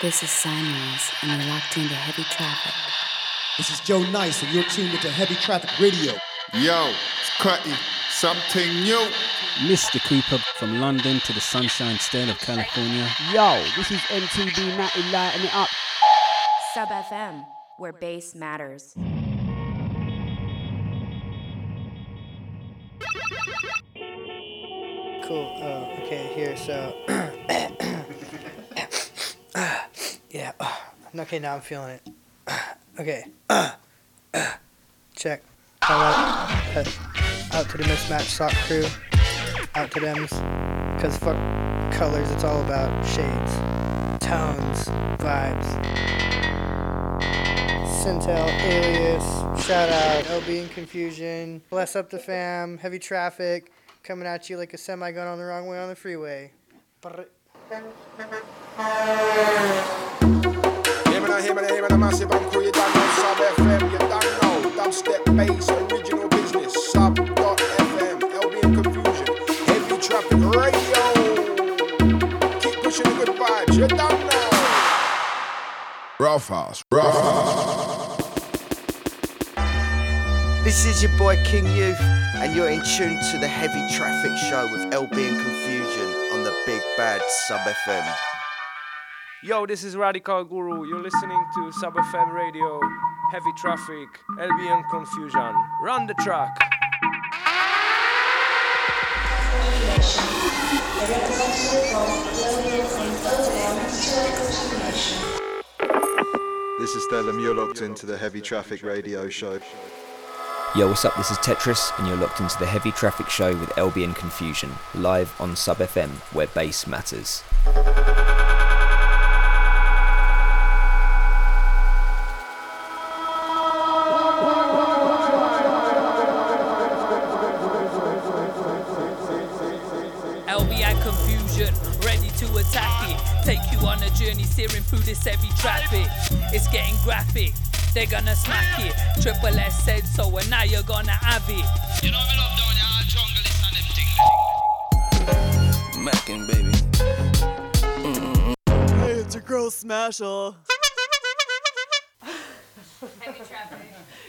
This is Signals, and you're locked into heavy traffic. This is Joe Nice, and you're tuned into Heavy Traffic Radio. Yo, it's Cutty. Something new. Mr. Cooper from London to the Sunshine State of California. Yo, this is MTV Natty lighting it up. Sub FM, where bass matters. Cool. Oh, okay, here, so. yeah. Okay, now I'm feeling it. Okay. Check. Out, uh, out to the mismatched sock crew. Out to them. Because fuck colors, it's all about shades, tones, vibes. Centel, Alias, shout out, LB and Confusion, Bless Up the Fam, Heavy Traffic, coming at you like a semi going on the wrong way on the freeway. Brr. Him and a him and him and a massive and crew, you don't know Sub FM, you don't know Dubstep bass, original business, Sub FM, LB and Confusion, Heavy Traffic Radio. Keep pushing the good vibes, you don't know. Rough house, rough house. This is your boy King Youth, and you're in tune to the Heavy Traffic Show with LB and Confusion on the Big Bad Sub FM. Yo, this is Radical Guru. You're listening to Sub FM Radio, Heavy Traffic, LB and Confusion. Run the track. This is Thelem, you're locked into the Heavy Traffic Radio Show. Yo, what's up? This is Tetris, and you're locked into the Heavy Traffic Show with LB and Confusion, live on Sub FM, where bass matters. They're gonna smack it. Triple S said so, and now you're gonna have it. You know me love down here, jungle Mackin' baby. Mm-hmm. Hey, it's your girl Smasher.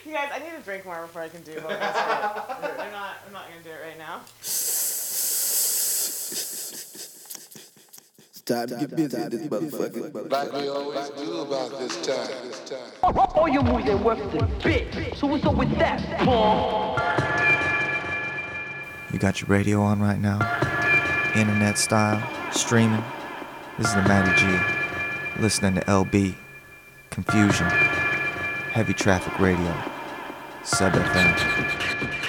You guys, I need to drink more before I can do what I'm I'm not. I'm not gonna do it right now. Time to get busy in this motherfucker. Like we always do about this time. This time. All your moves ain't worth the bit. So what's up with that, Paul? You got your radio on right now? Internet style, streaming? This is the Matty G. Listening to LB, Confusion, Heavy Traffic Radio, Sub FM.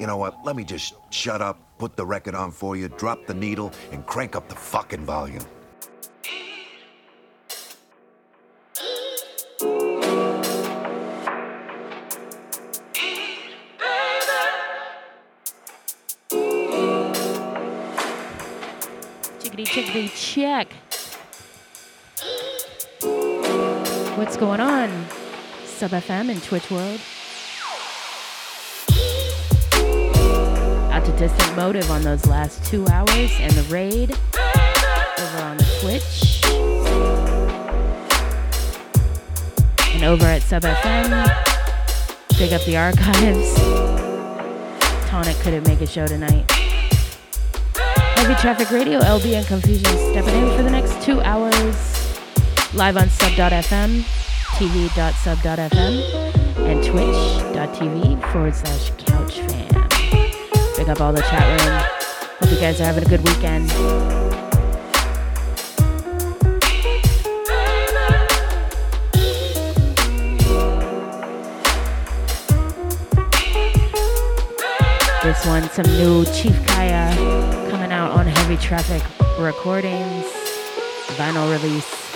You know what? Let me just shut up, put the record on for you, drop the needle, and crank up the fucking volume. Chickadee, chickadee, check. What's going on? Sub FM and Twitch World. To Distant Motive on those last two hours and the raid over on the Twitch. And over at Sub FM. Dig up the archives. Tonic couldn't make a show tonight. Heavy Traffic Radio, LB and Confusion stepping in for the next two hours. Live on sub.fm, tv.sub.fm, and twitch.tv forward slash fam. Pick up all the chat room. Hope you guys are having a good weekend. This one, some new Chief Kaya coming out on Heavy Traffic Recordings, vinyl release.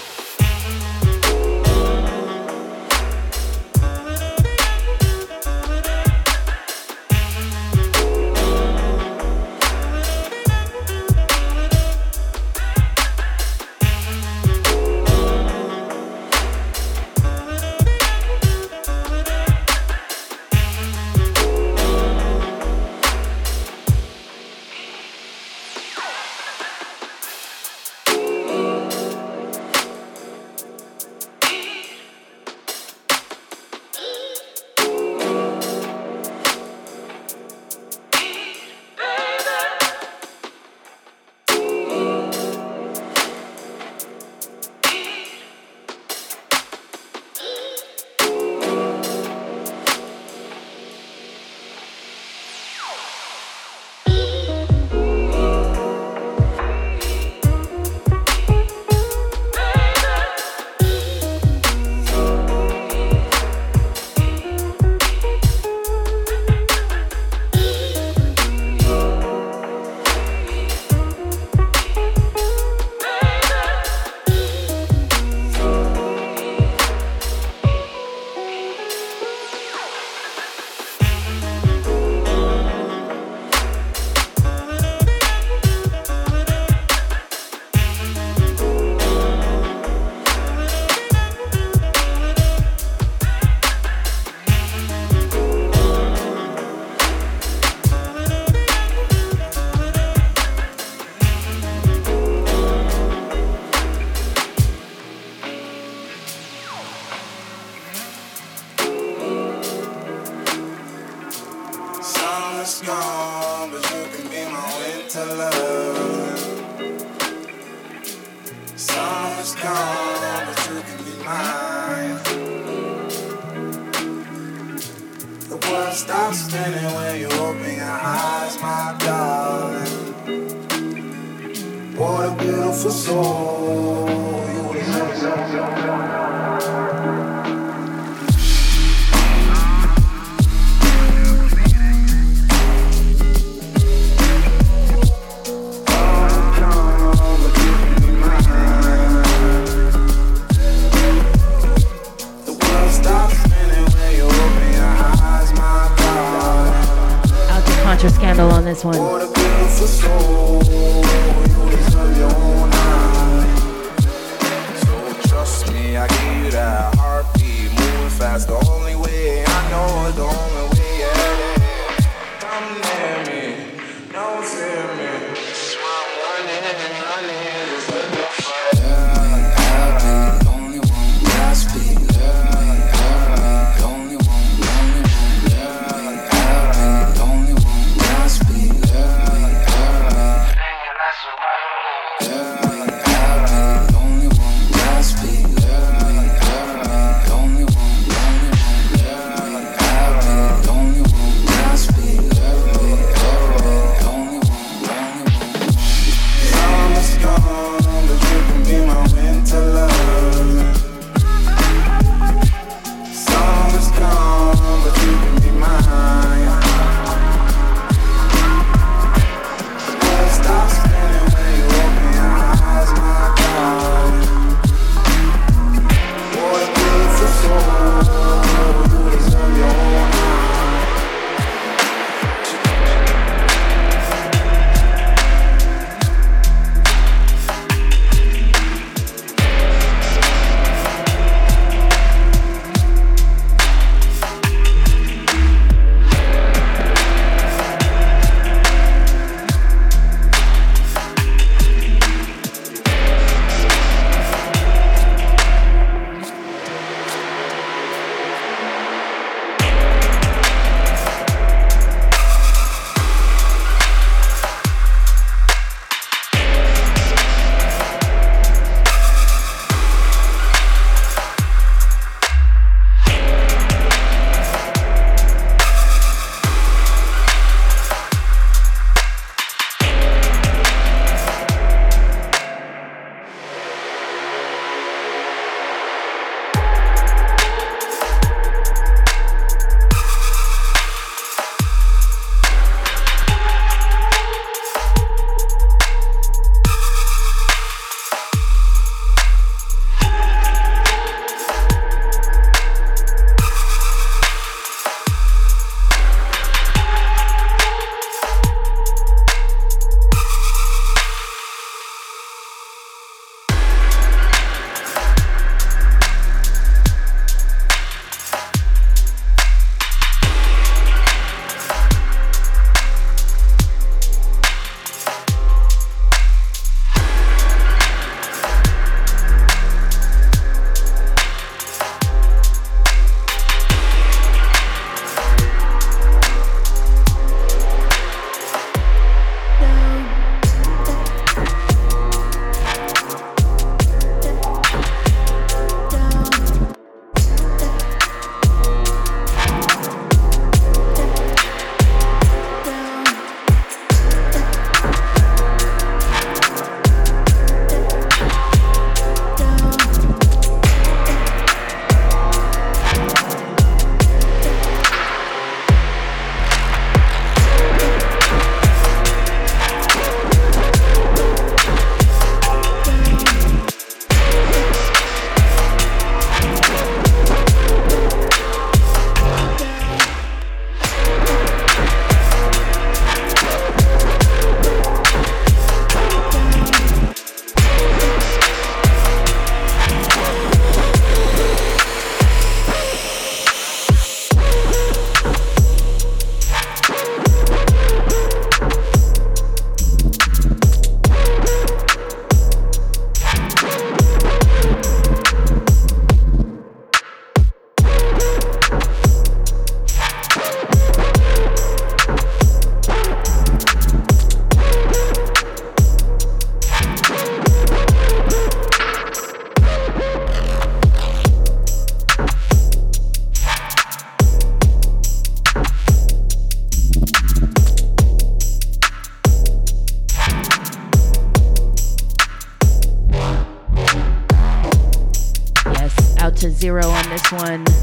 One.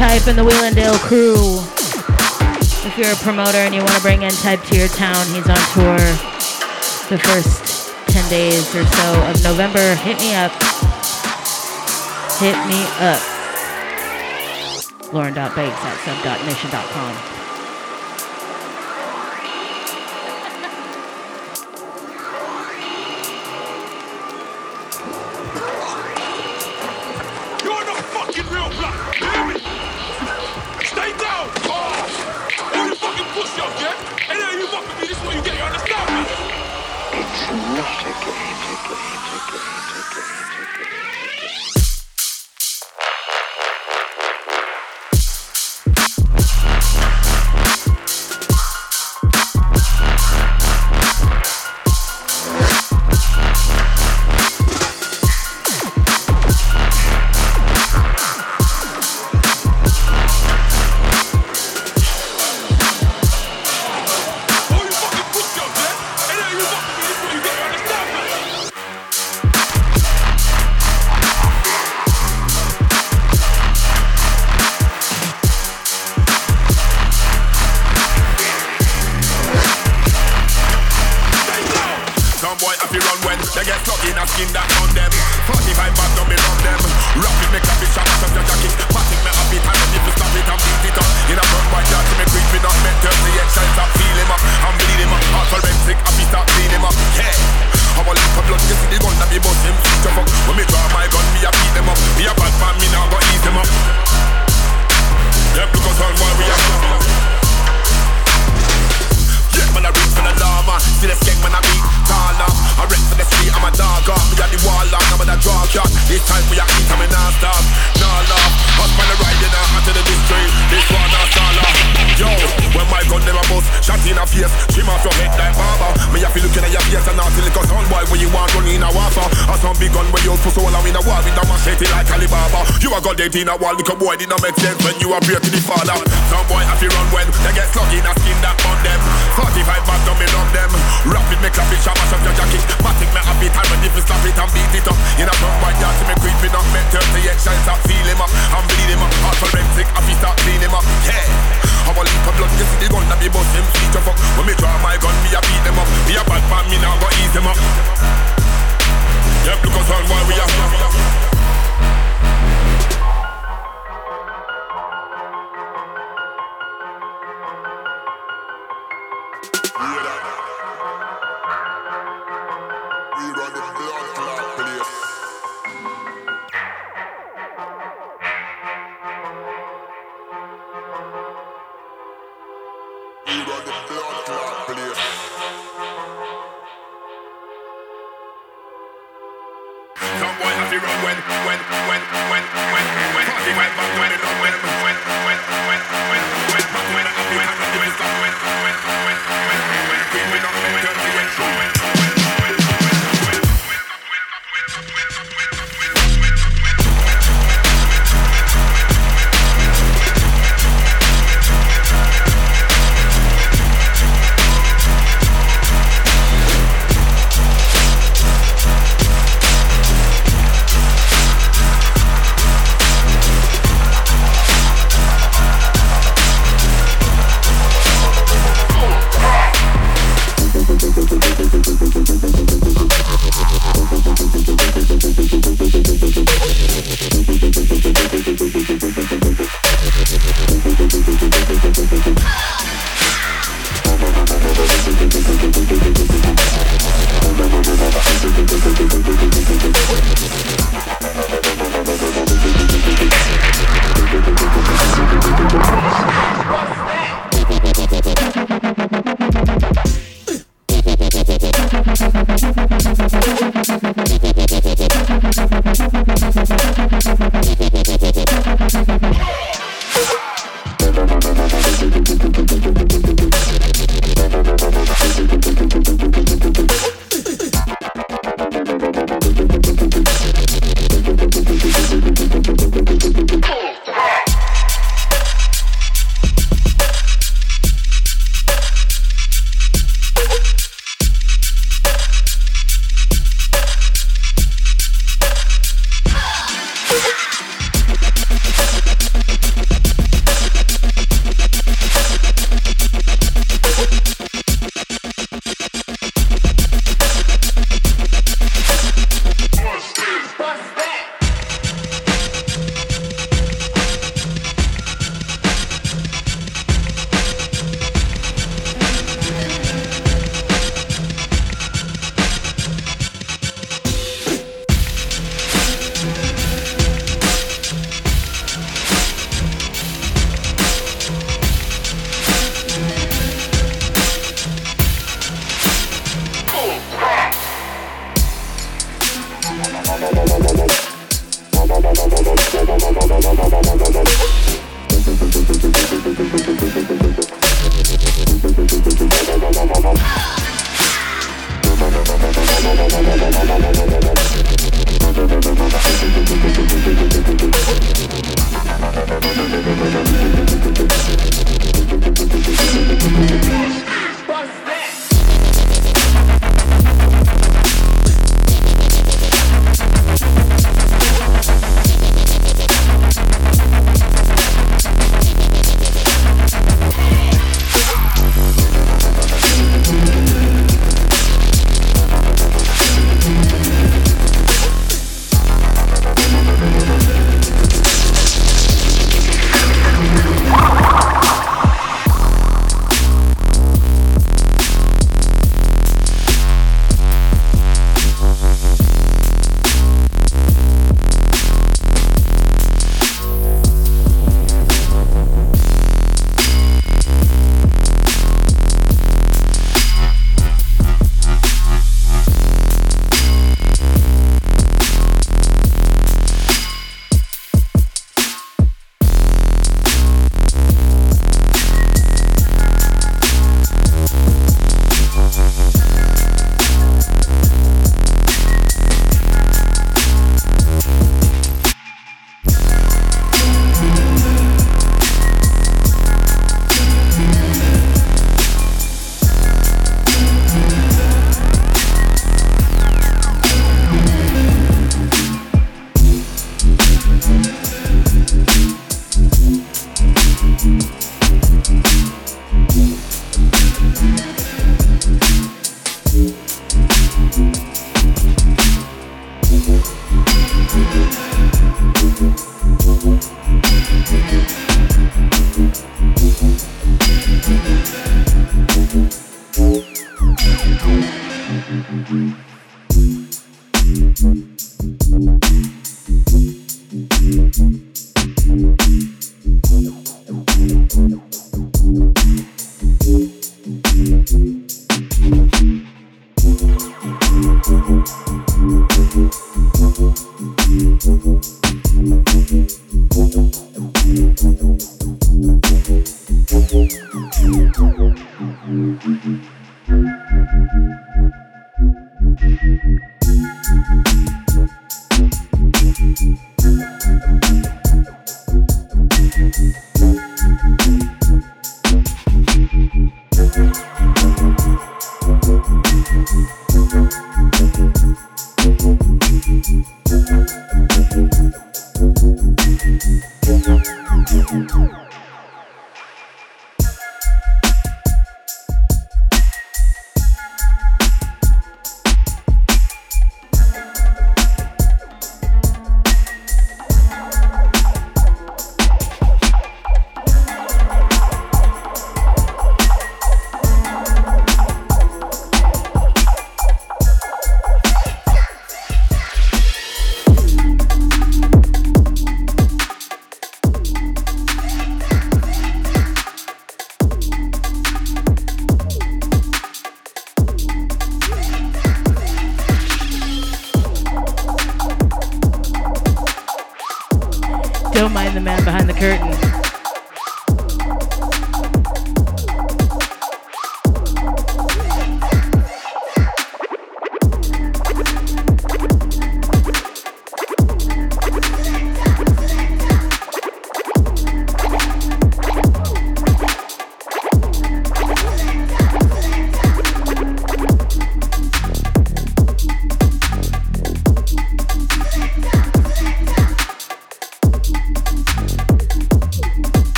Type and the Wheel & Deal crew. If you're a promoter and you want to bring N-Type to your town, he's on tour the first 10 days or so of November. Hit me up. Hit me up. Lauren.bakes at sub.mission.com.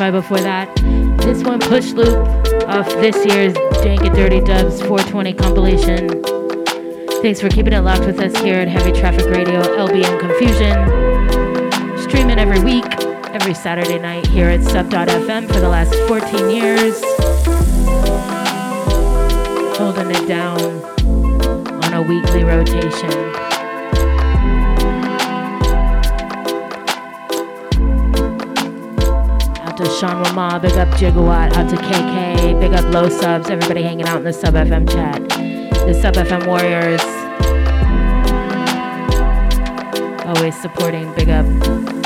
Before that. This one, Push Loop, off this year's Jank and Dirty Dubs 420 compilation. Thanks for keeping it locked with us here at Heavy Traffic Radio, LBM Confusion. Streaming every week, every Saturday night here at sub.fm for the last 14 years. Holding it down on a weekly rotation. To Sean Rama, big up Gigawatt, out to KK, big up Low Subs, everybody hanging out in the Sub FM chat. The Sub FM Warriors. Always supporting, big up.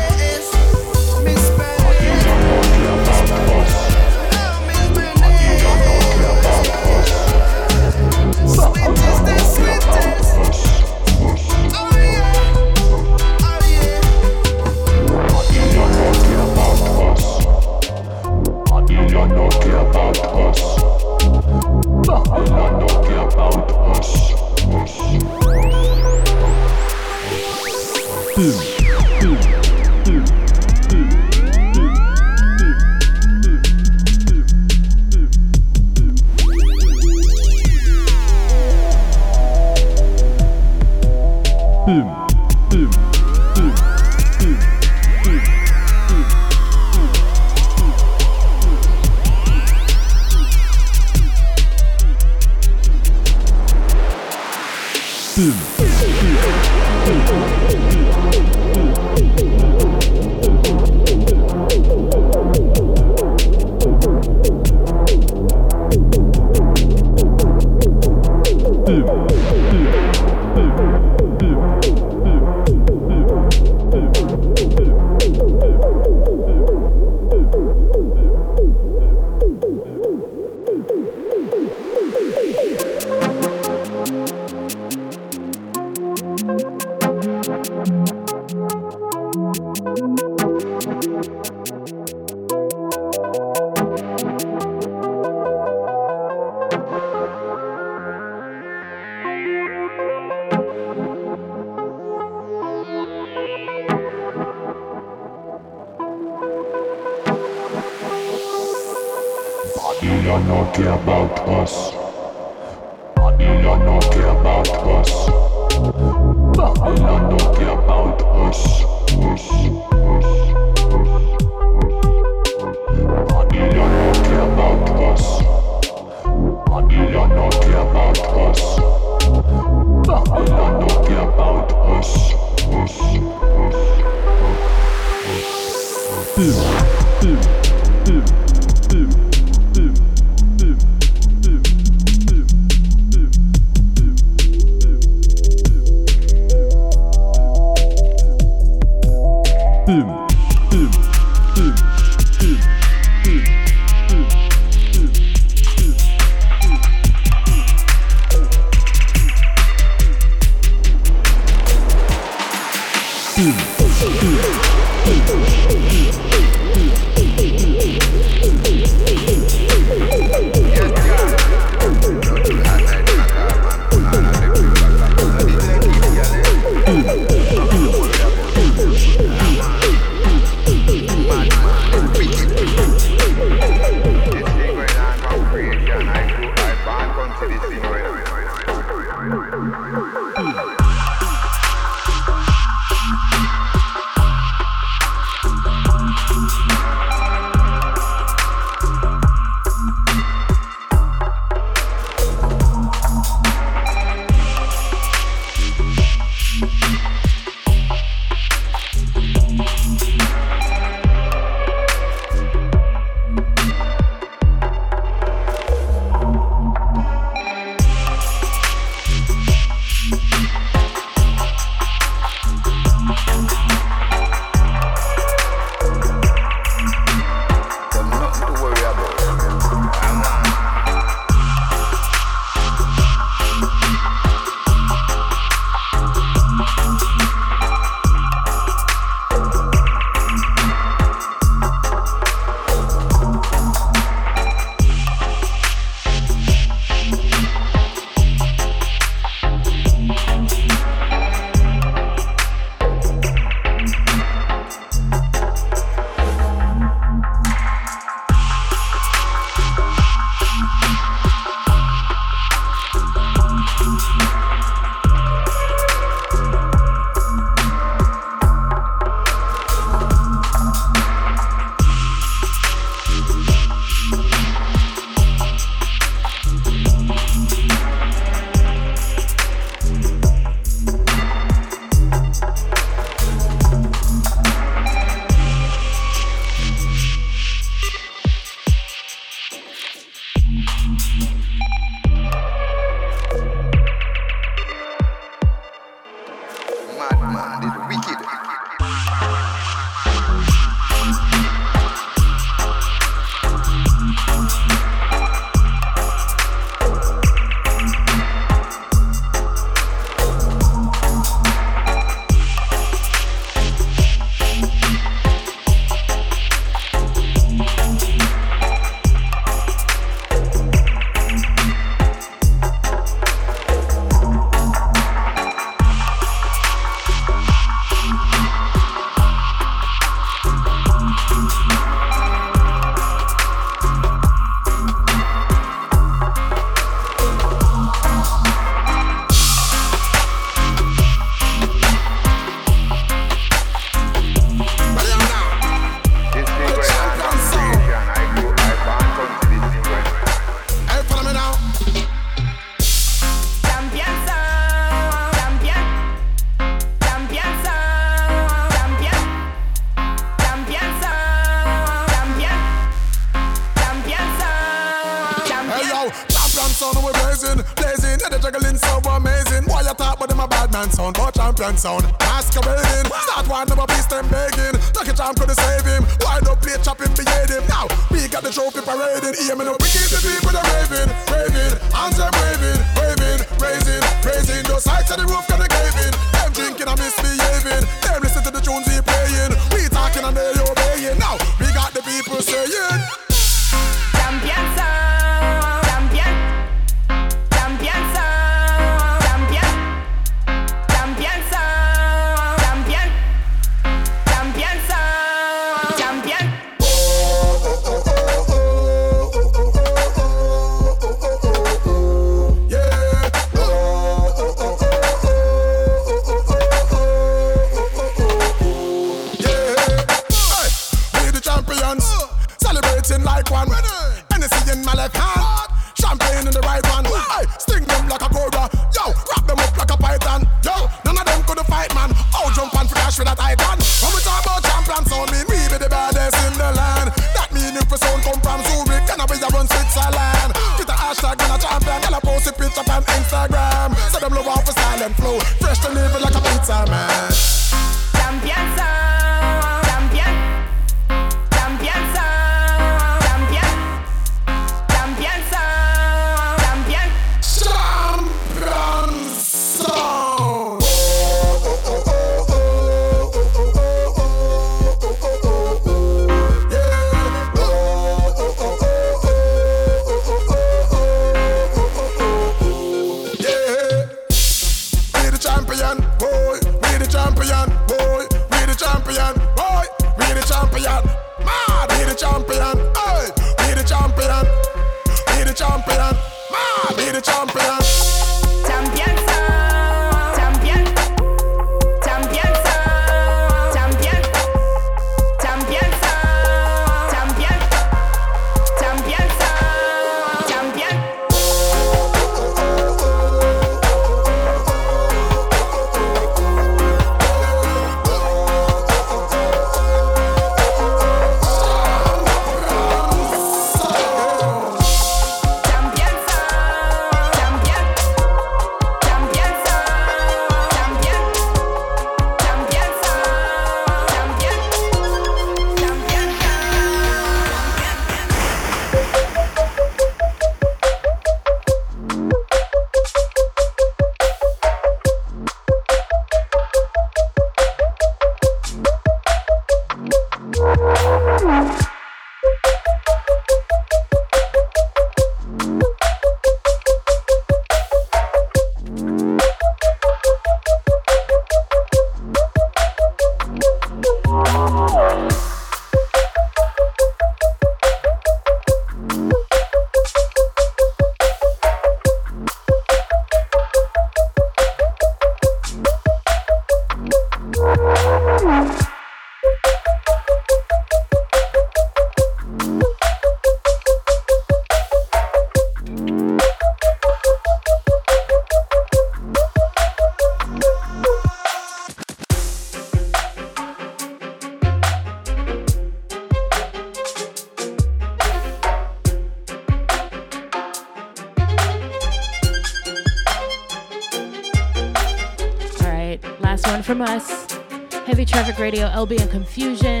Radio, LB and Confusion.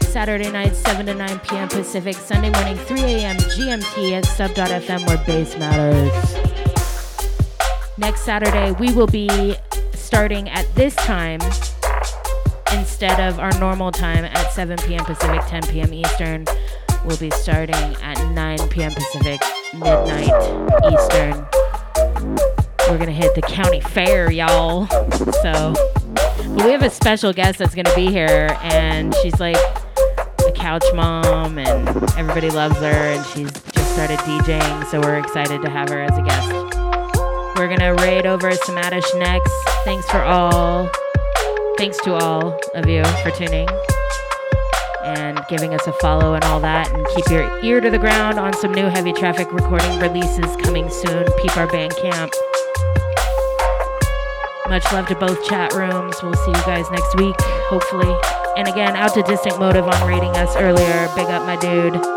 Saturday night, 7 to 9 p.m. Pacific. Sunday morning, 3 a.m. GMT at sub.fm where bass matters. Next Saturday, we will be starting at this time instead of our normal time at 7 p.m. Pacific, 10 p.m. Eastern. We'll be starting at 9 p.m. Pacific, midnight Eastern. We're gonna hit the county fair, y'all. So, we have a special guest that's gonna be here, and she's like a couch mom, and everybody loves her, and she's just started DJing, so we're excited to have her as a guest. We're gonna raid over Samadish next. Thanks for all. Thanks to all of you for tuning and giving us a follow and all that. And keep your ear to the ground on some new heavy traffic recording releases coming soon. Peep our Bandcamp. Much love to both chat rooms. We'll see you guys next week, hopefully. And again, out to Distant Motive on rating us earlier. Big up, my dude.